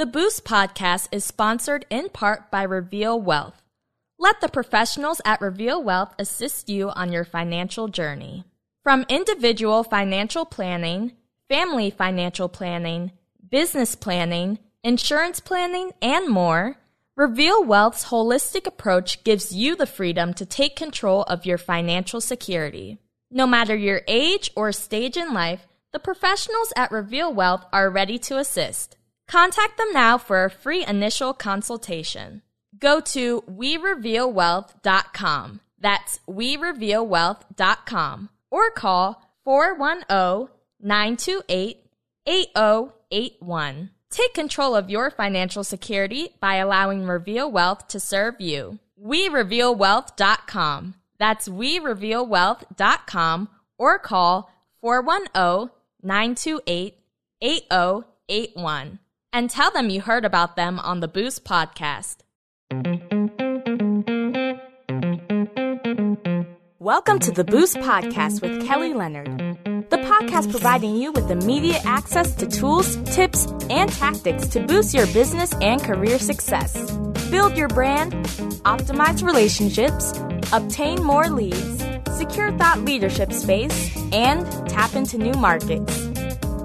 The Boost podcast is sponsored in part by Reveal Wealth. Let the professionals at Reveal Wealth assist you on your financial journey. From individual financial planning, family financial planning, business planning, insurance planning, and more, Reveal Wealth's holistic approach gives you the freedom to take control of your financial security. No matter your age or stage in life, the professionals at Reveal Wealth are ready to assist. Contact them now for a free initial consultation. Go to werevealwealth.com. That's werevealwealth.com or call 410-928-8081. Take control of your financial security by allowing Reveal Wealth to serve you. werevealwealth.com. That's werevealwealth.com or call 410-928-8081 and tell them you heard about them on the Boost podcast. Welcome to the Boost Podcast with Kelly Leonard, the podcast providing you with immediate access to tools, tips, and tactics to boost your business and career success. Build your brand, optimize relationships, obtain more leads, secure thought leadership space, and tap into new markets.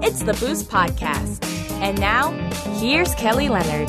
It's the Boost Podcast. And now, here's Kelly Leonard.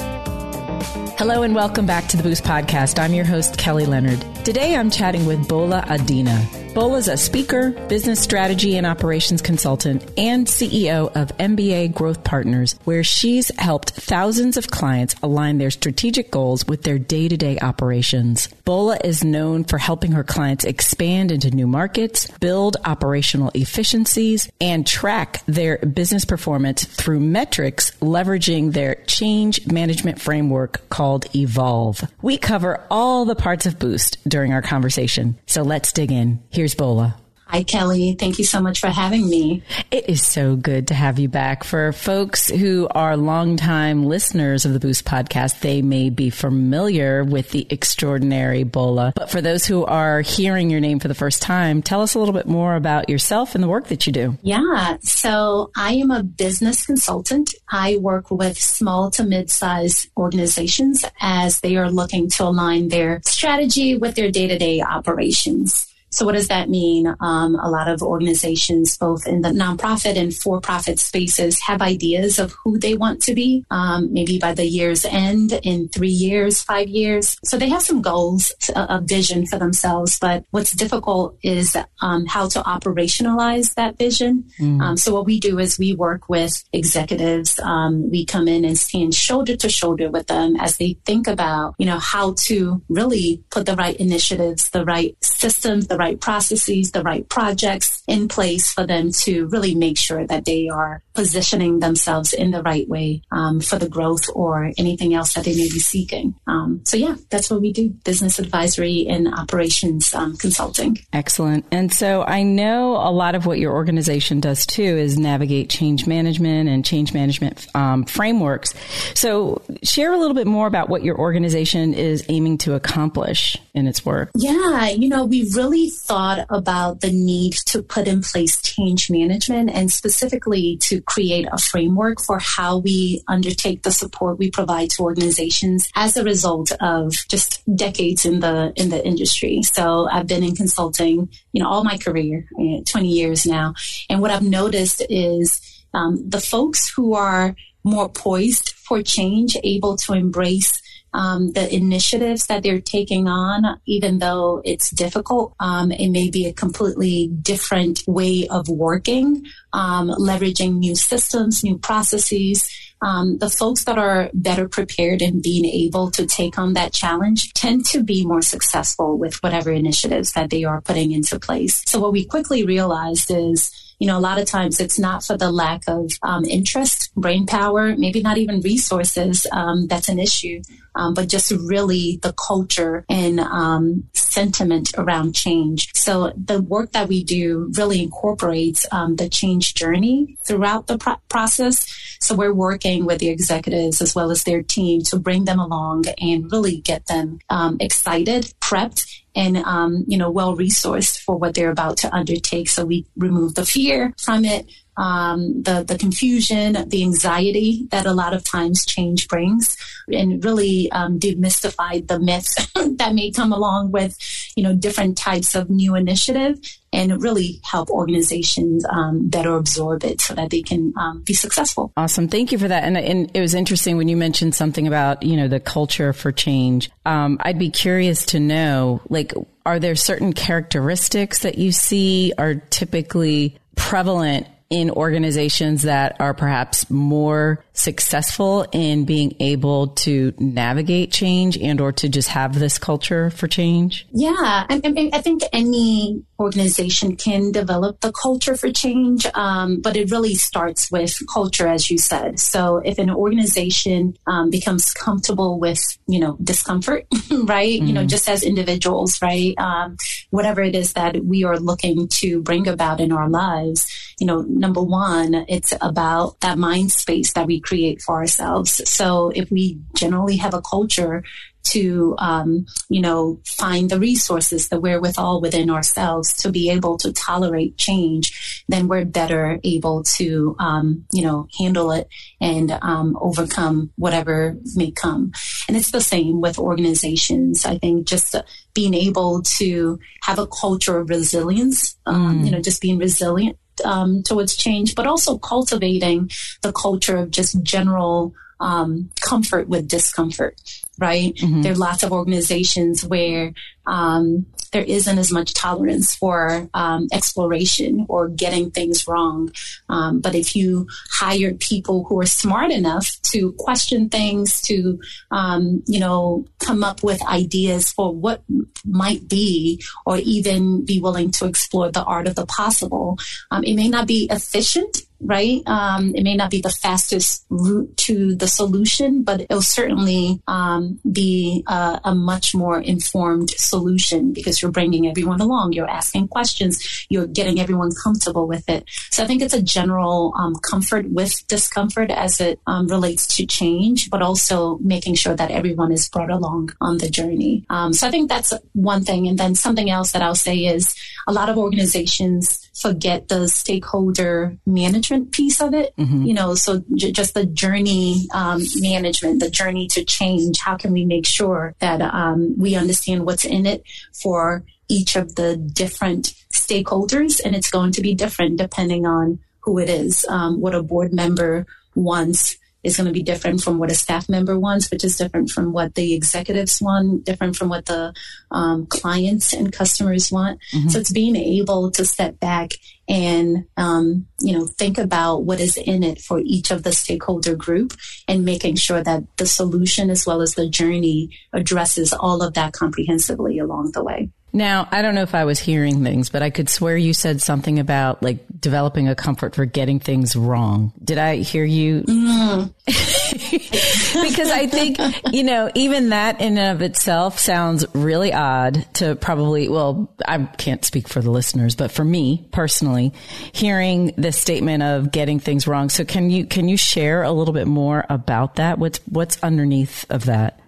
Hello and welcome back to the Boost Podcast. I'm your host, Kelly Leonard. Today I'm chatting with Bola Adina. Bola is a speaker, business strategy and operations consultant, and CEO of MBA Growth Partners, where she's helped thousands of clients align their strategic goals with their day to day operations. Bola is known for helping her clients expand into new markets, build operational efficiencies, and track their business performance through metrics leveraging their change management framework called Evolve. We cover all the parts of Boost during our conversation, so let's dig in. Here's Bola. Hi, Kelly. Thank you so much for having me. It is so good to have you back. For folks who are longtime listeners of the Boost podcast, they may be familiar with the extraordinary Bola. But for those who are hearing your name for the first time, tell us a little bit more about yourself and the work that you do. Yeah. So I am a business consultant. I work with small to mid-sized organizations as they are looking to align their strategy with their day-to-day operations. So what does that mean? Um, a lot of organizations, both in the nonprofit and for-profit spaces, have ideas of who they want to be, um, maybe by the year's end, in three years, five years. So they have some goals, a, a vision for themselves. But what's difficult is um, how to operationalize that vision. Mm. so what we do is we work with executives. Um, we come in and stand shoulder to shoulder with them as they think about, you know, how to really put the right initiatives, the right systems, the the right processes, the right projects in place for them to really make sure that they are positioning themselves in the right way um, for the growth or anything else that they may be seeking. Um, so yeah, that's what we do: business advisory and operations um, consulting. Excellent. And so I know a lot of what your organization does too is navigate change management and change management um, frameworks. So share a little bit more about what your organization is aiming to accomplish in its work. Yeah, you know, we really thought about the need to put in place change management and specifically to create a framework for how we undertake the support we provide to organizations as a result of just decades in the in the industry. So I've been in consulting, you know, all my career, eh, 20 years now. And what I've noticed is um, the folks who are more poised for change, able to embrace um, the initiatives that they're taking on, even though it's difficult. Um, it may be a completely different way of working, um, leveraging new systems, new processes. Um, the folks that are better prepared and being able to take on that challenge tend to be more successful with whatever initiatives that they are putting into place. So what we quickly realized is you know, a lot of times it's not for the lack of um, interest, brain power, maybe not even resources um, that's an issue, um, but just really the culture and um, sentiment around change. So the work that we do really incorporates um, the change journey throughout the pro- process. So we're working with the executives as well as their team to bring them along and really get them um, excited, prepped, and um, you know well resourced for what they're about to undertake. So we remove the fear from it. Um, the the confusion, the anxiety that a lot of times change brings, and really um, demystify the myths that may come along with you know different types of new initiative and really help organizations um, better absorb it so that they can um, be successful. Awesome. Thank you for that. And, and, it was interesting when you mentioned something about, you know, the culture for change. Um, I'd be curious to know, like, are there certain characteristics that you see are typically prevalent in organizations that are perhaps more successful in being able to navigate change and or to just have this culture for change? Yeah, I, I, I think any organization can develop the culture for change, um, but it really starts with culture, as you said. So if an organization um, becomes comfortable with, you know, discomfort, right? Mm-hmm. You know, mm-hmm. just as individuals, right? Um, whatever it is that we are looking to bring about in our lives, you know, number one, it's about that mind space that we create for ourselves. So if we generally have a culture to, um, you know, find the resources, the wherewithal within ourselves to be able to tolerate change, then we're better able to, um, you know, handle it and um, overcome whatever may come. And it's the same with organizations. I think just being able to have a culture of resilience, um, mm. you know, just being resilient um, towards change, but also cultivating the culture of just general um, comfort with discomfort, right? Mm-hmm. There are lots of organizations where um, there isn't as much tolerance for um, exploration or getting things wrong. Um, but if you hire people who are smart enough to question things, to um, you know come up with ideas for what might be, or even be willing to explore the art of the possible, um, it may not be efficient right? Um, it may not be the fastest route to the solution, but it'll certainly um, be a, a, much more informed solution because you're bringing everyone along, you're asking questions, you're getting everyone comfortable with it. So I think it's a general um, comfort with discomfort as it um, relates to change, but also making sure that everyone is brought along on the journey. Um, so I think that's one thing. And then something else that I'll say is a lot of organizations forget the stakeholder management piece of it. Mm-hmm. You know, so j- just the journey um, management, the journey to change. How can we make sure that um, we understand what's in it for each of the different stakeholders? And it's going to be different depending on who it is, um, what a board member wants is going to be different from what a staff member wants, which is different from what the executives want, different from what the um, clients and customers want. Mm-hmm. So it's being able to step back and um, you know think about what is in it for each of the stakeholder group and making sure that the solution as well as the journey addresses all of that comprehensively along the way. Now, I don't know if I was hearing things, but I could swear you said something about like developing a comfort for getting things wrong. Did I hear you? Mm. because I think, you know, even that in and of itself sounds really odd to probably, well, I can't speak for the listeners, but for me personally, hearing this statement of getting things wrong. So can you, can you share a little bit more about that? What's, what's underneath of that?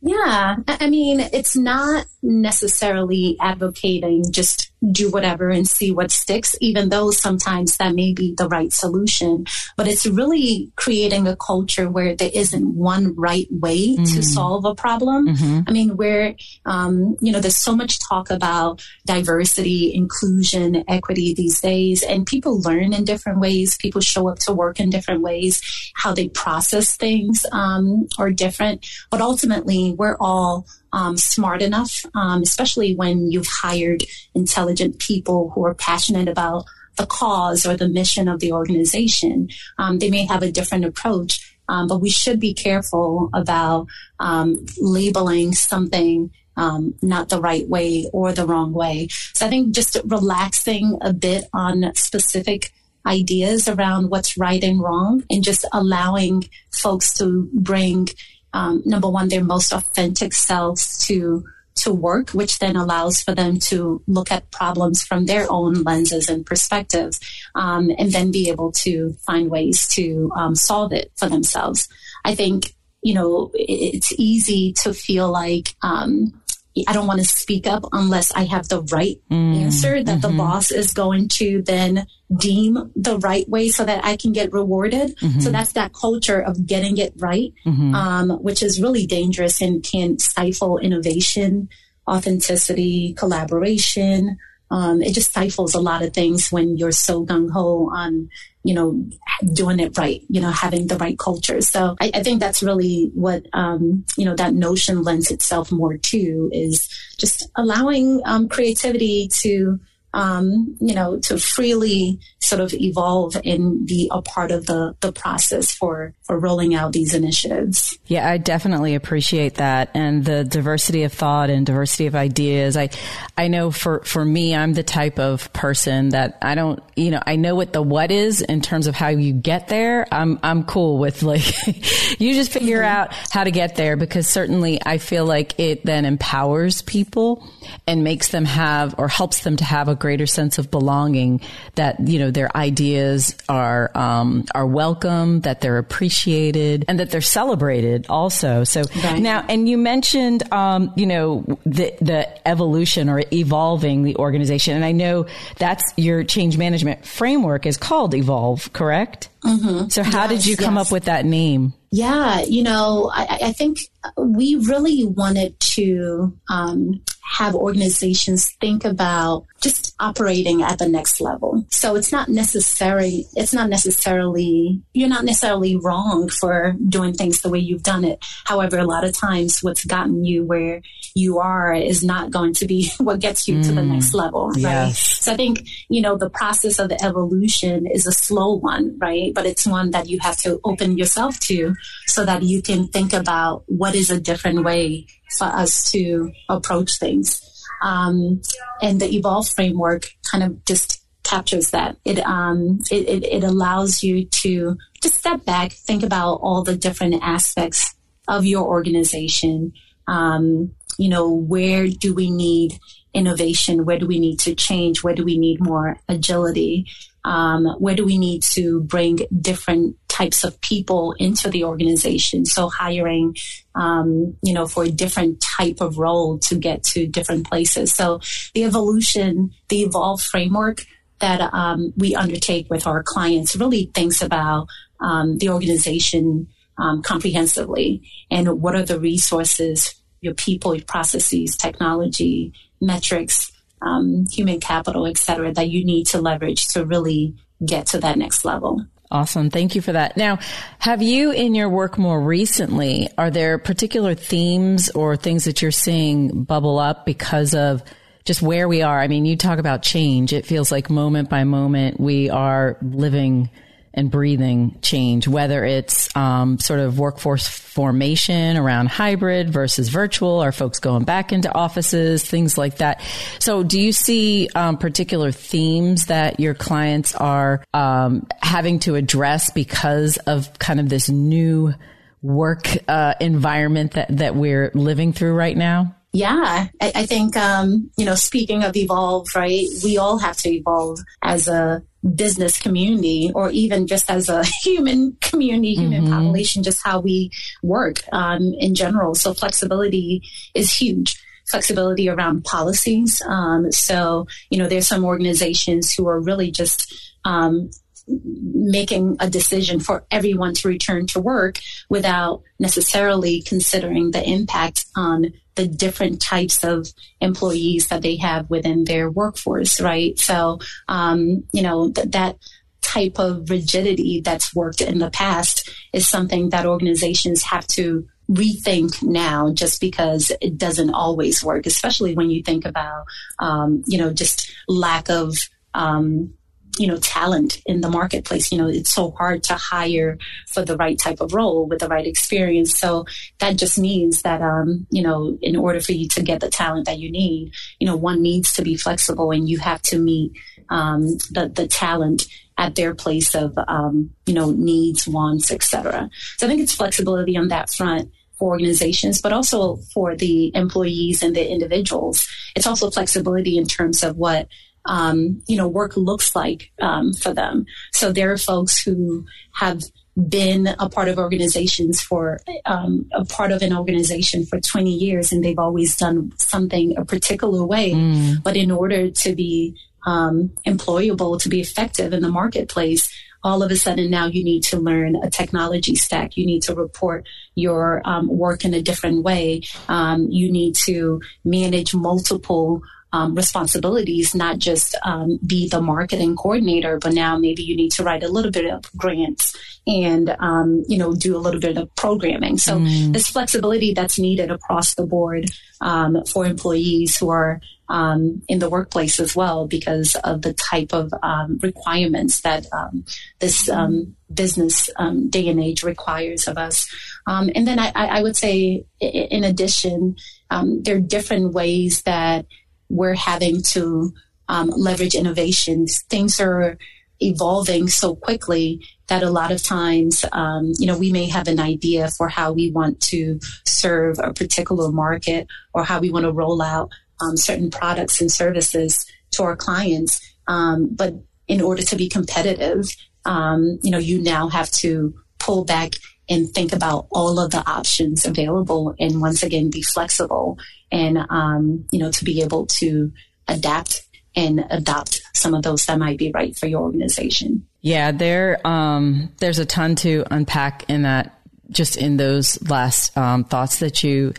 Yeah. I mean, it's not necessarily advocating just do whatever and see what sticks, even though sometimes that may be the right solution. But it's really creating a culture where there isn't one right way mm-hmm. to solve a problem. Mm-hmm. I mean, where, um, you know, there's so much talk about diversity, inclusion, equity these days, and people learn in different ways. People show up to work in different ways. How they process things um, are different. But ultimately, we're all um, smart enough, um, especially when you've hired intelligent people who are passionate about the cause or the mission of the organization. Um, they may have a different approach, um, but we should be careful about um, labeling something um, not the right way or the wrong way. So I think just relaxing a bit on specific ideas around what's right and wrong and just allowing folks to bring um, number one, their most authentic selves to to work, which then allows for them to look at problems from their own lenses and perspectives, um, and then be able to find ways to um, solve it for themselves. I think you know it's easy to feel like um, I don't want to speak up unless I have the right mm, answer that mm-hmm. the boss is going to then deem the right way so that I can get rewarded. Mm-hmm. So that's that culture of getting it right, mm-hmm. um, which is really dangerous and can stifle innovation, authenticity, collaboration. Um, it just stifles a lot of things when you're so gung ho on, you know, doing it right, you know, having the right culture. So I, I think that's really what, um, you know, that notion lends itself more to is just allowing um, creativity to um, you know, to freely sort of evolve and be a part of the, the process for, for rolling out these initiatives. Yeah, I definitely appreciate that. And the diversity of thought and diversity of ideas. I, I know for, for me, I'm the type of person that I don't, you know, I know what the what is in terms of how you get there. I'm, I'm cool with like, you just figure mm-hmm. out how to get there because certainly I feel like it then empowers people and makes them have or helps them to have a greater sense of belonging that, you know, their ideas are, um, are welcome, that they're appreciated and that they're celebrated also. So right. now, and you mentioned, um, you know, the, the evolution or evolving the organization. And I know that's your change management framework is called Evolve, correct? Mm-hmm. So how yes, did you come yes. up with that name? Yeah, you know, I, I think we really wanted to um, have organizations think about just operating at the next level. So it's not necessary, it's not necessarily, you're not necessarily wrong for doing things the way you've done it. However, a lot of times what's gotten you where you are is not going to be what gets you mm, to the mm. next level, right? Yes. So I think, you know, the process of the evolution is a slow one, right? But it's one that you have to open yourself to so that you can think about what is a different way for us to approach things. Um, and the Evolve framework kind of just captures that. It, um, it, it, it allows you to just step back, think about all the different aspects of your organization. Um, you know, where do we need innovation? Where do we need to change? Where do we need more agility? Um, where do we need to bring different types of people into the organization? So hiring, um, you know, for a different type of role to get to different places. So the evolution, the evolve framework that um, we undertake with our clients really thinks about um, the organization um, comprehensively and what are the resources, your people, your processes, technology, metrics, um, human capital, et cetera, that you need to leverage to really get to that next level. Awesome. Thank you for that. Now, have you in your work more recently, are there particular themes or things that you're seeing bubble up because of just where we are? I mean, you talk about change. It feels like moment by moment we are living and breathing change, whether it's um, sort of workforce formation around hybrid versus virtual, are folks going back into offices, things like that. So, do you see um, particular themes that your clients are um, having to address because of kind of this new work uh, environment that, that we're living through right now? Yeah, I, I think, um, you know, speaking of evolve, right, we all have to evolve as a business community or even just as a human community, human mm-hmm. population, just how we work um, in general. So flexibility is huge. Flexibility around policies. Um, so, you know, there's some organizations who are really just um, making a decision for everyone to return to work without necessarily considering the impact on the different types of employees that they have within their workforce, right? So, um, you know, th- that type of rigidity that's worked in the past is something that organizations have to rethink now just because it doesn't always work, especially when you think about, um, you know, just lack of, um, you know, talent in the marketplace. You know, it's so hard to hire for the right type of role with the right experience. So that just means that, um, you know, in order for you to get the talent that you need, you know, one needs to be flexible and you have to meet, um, the, the talent at their place of, um, you know, needs, wants, etc. So I think it's flexibility on that front for organizations, but also for the employees and the individuals. It's also flexibility in terms of what um, you know, work looks like um, for them. So there are folks who have been a part of organizations for um, a part of an organization for 20 years and they've always done something a particular way. Mm. But in order to be um, employable, to be effective in the marketplace, all of a sudden now you need to learn a technology stack. You need to report your um, work in a different way. Um, you need to manage multiple um, responsibilities, not just um, be the marketing coordinator, but now maybe you need to write a little bit of grants and um, you know do a little bit of programming. So mm. this flexibility that's needed across the board um, for employees who are um, in the workplace as well because of the type of um, requirements that um, this um, business um, day and age requires of us. Um, and then I, I, would say, in addition, there are different ways that we're having to leverage innovations. Things are evolving so quickly that a lot of times, um, you know, we may have an idea for how we want to serve a particular market or how we want to roll out um, certain products and services to our clients. Um, but in order to be competitive, um, you know, you now have to pull back and think about all of the options available and once again be flexible and, um, you know, to be able to adapt and adopt some of those that might be right for your organization. Yeah, there, um, there's a ton to unpack in that, just in those last um, thoughts that you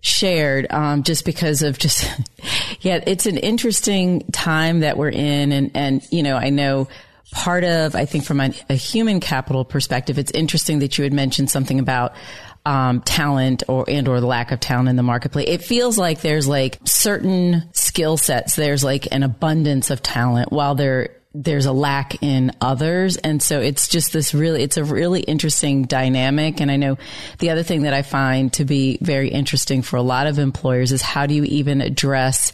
shared, um, just because of just, yeah, it's an interesting time that we're in. And, and, you know, I know part of, I think from a, a human capital perspective, it's interesting that you had mentioned something about, um, talent or and or the lack of talent in the marketplace. It feels like there's like certain skill sets. There's like an abundance of talent while there there's a lack in others. And so it's just this really, it's a really interesting dynamic. And I know the other thing that I find to be very interesting for a lot of employers is how do you even address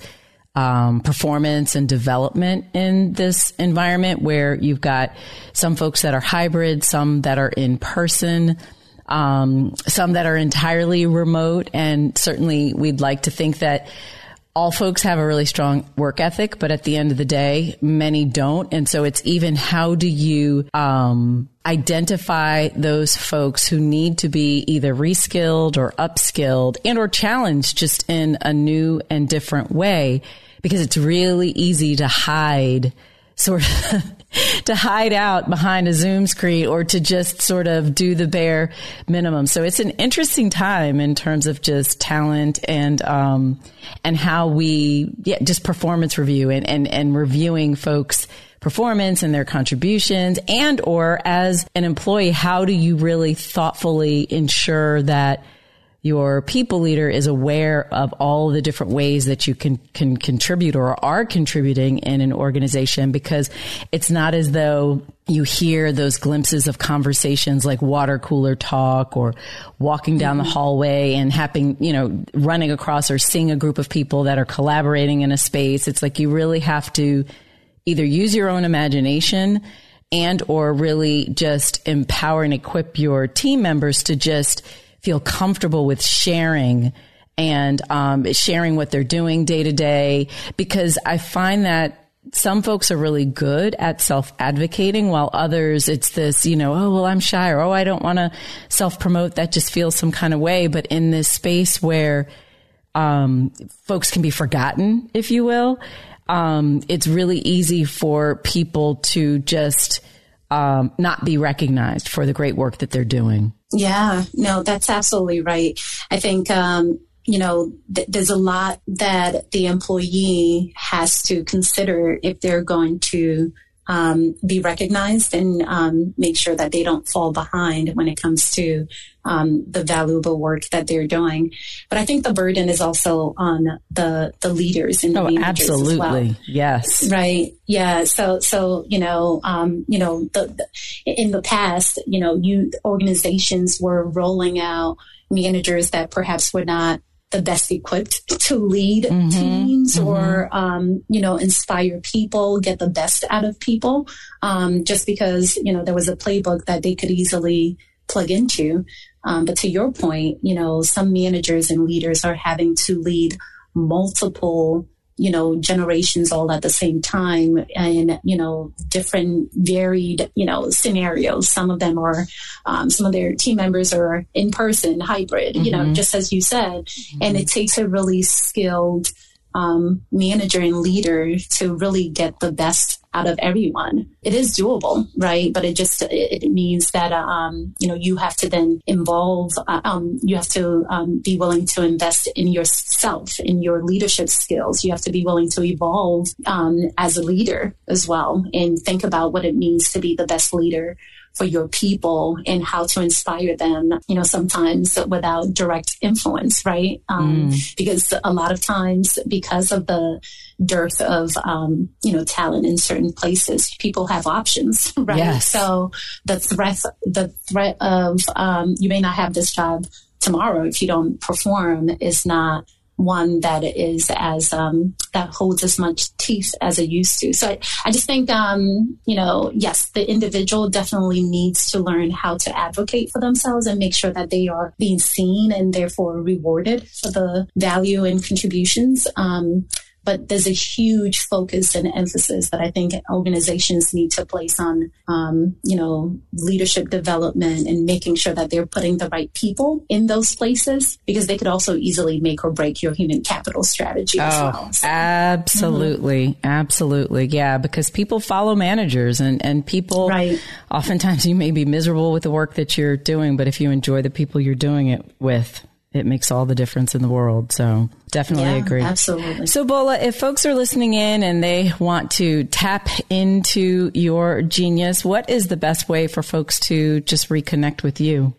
um, performance and development in this environment where you've got some folks that are hybrid, some that are in person, um, some that are entirely remote. And certainly we'd like to think that all folks have a really strong work ethic, but at the end of the day, many don't. And so it's even how do you um, identify those folks who need to be either reskilled or upskilled and or challenged just in a new and different way because it's really easy to hide sort of to hide out behind a Zoom screen or to just sort of do the bare minimum. So it's an interesting time in terms of just talent and um, and how we yeah just performance review and and and reviewing folks performance and their contributions and or as an employee how do you really thoughtfully ensure that your people leader is aware of all the different ways that you can, can contribute or are contributing in an organization because it's not as though you hear those glimpses of conversations like water cooler talk or walking down mm-hmm. the hallway and having, you know, running across or seeing a group of people that are collaborating in a space. It's like you really have to either use your own imagination and or really just empower and equip your team members to just feel comfortable with sharing and um, sharing what they're doing day to day because I find that some folks are really good at self advocating while others it's this, you know, oh, well, I'm shy or oh, I don't want to self promote. That just feels some kind of way. But in this space where um, folks can be forgotten, if you will, um, it's really easy for people to just um, not be recognized for the great work that they're doing. Yeah, no, that's absolutely right. I think, um, you know, th- there's a lot that the employee has to consider if they're going to um, be recognized and um, make sure that they don't fall behind when it comes to um, the valuable work that they're doing. But I think the burden is also on the the leaders and the oh, absolutely, well. yes, right, yeah. So so you know um, you know the, the, in the past you know you organizations were rolling out managers that perhaps were not the best equipped to lead mm-hmm, teams mm-hmm. or um, you know inspire people get the best out of people um, just because you know there was a playbook that they could easily plug into um, but to your point you know some managers and leaders are having to lead multiple you know, generations all at the same time and, you know, different varied, you know, scenarios. Some of them are, um, some of their team members are in person, hybrid, mm-hmm. you know, mm-hmm. just as you said. Mm-hmm. And it takes a really skilled, um, manager and leader to really get the best out of everyone. It is doable, right? But it just it, means that um, you know you have to then involve. Uh, um, you have to um, be willing to invest in yourself, in your leadership skills. You have to be willing to evolve um, as a leader as well, and think about what it means to be the best leader for your people and how to inspire them, you know, sometimes without direct influence, right? Um, mm. Because a lot of times, because of the dearth of, um, you know, talent in certain places, people have options, right? Yes. So the threat, the threat of, um, you may not have this job tomorrow if you don't perform is not one that is as um, that holds as much teeth as it used to. So I, I just think, um, you know, yes, the individual definitely needs to learn how to advocate for themselves and make sure that they are being seen and therefore rewarded for the value and contributions. Um, but there's a huge focus and emphasis that I think organizations need to place on, um, you know, leadership development and making sure that they're putting the right people in those places because they could also easily make or break your human capital strategy oh, as well. So. Absolutely. Mm-hmm. Absolutely. Yeah. Because people follow managers and, and people, right. oftentimes you may be miserable with the work that you're doing, but if you enjoy the people you're doing it with, it makes all the difference in the world. So definitely yeah, agree. Absolutely. So Bola, if folks are listening in and they want to tap into your genius, what is the best way for folks to just reconnect with you?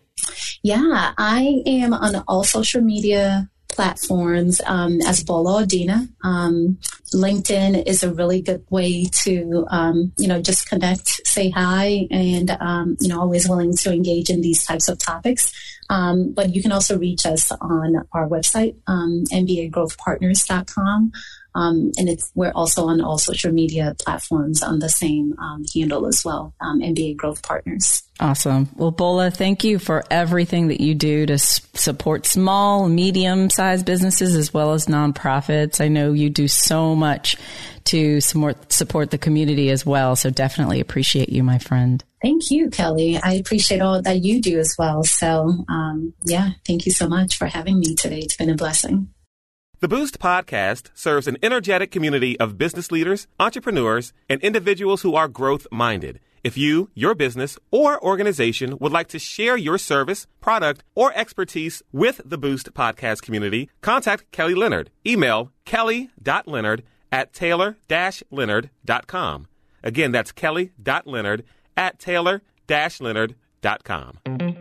Yeah, I am on all social media platforms um, as Bola Odina. Um, LinkedIn is a really good way to, um, you know, just connect, say hi, and, um, you know, always willing to engage in these types of topics. Um, but you can also reach us on our website, um, mbagrowthpartners.com. Um, and it's we're also on all social media platforms on the same um, handle as well, um, MBA Growth Partners. Awesome. Well, Bola, thank you for everything that you do to s- support small, medium sized businesses as well as nonprofits. I know you do so much to support, support the community as well. So definitely appreciate you, my friend. Thank you, Kelly. I appreciate all that you do as well. So, um, yeah, thank you so much for having me today. It's been a blessing. The Boost podcast serves an energetic community of business leaders, entrepreneurs, and individuals who are growth minded. If you, your business, or organization would like to share your service, product, or expertise with the Boost podcast community, contact Kelly Leonard. Email kelly.leonard at taylor-leonard.com. Again, that's kelly.leonard at taylor-leonard.com.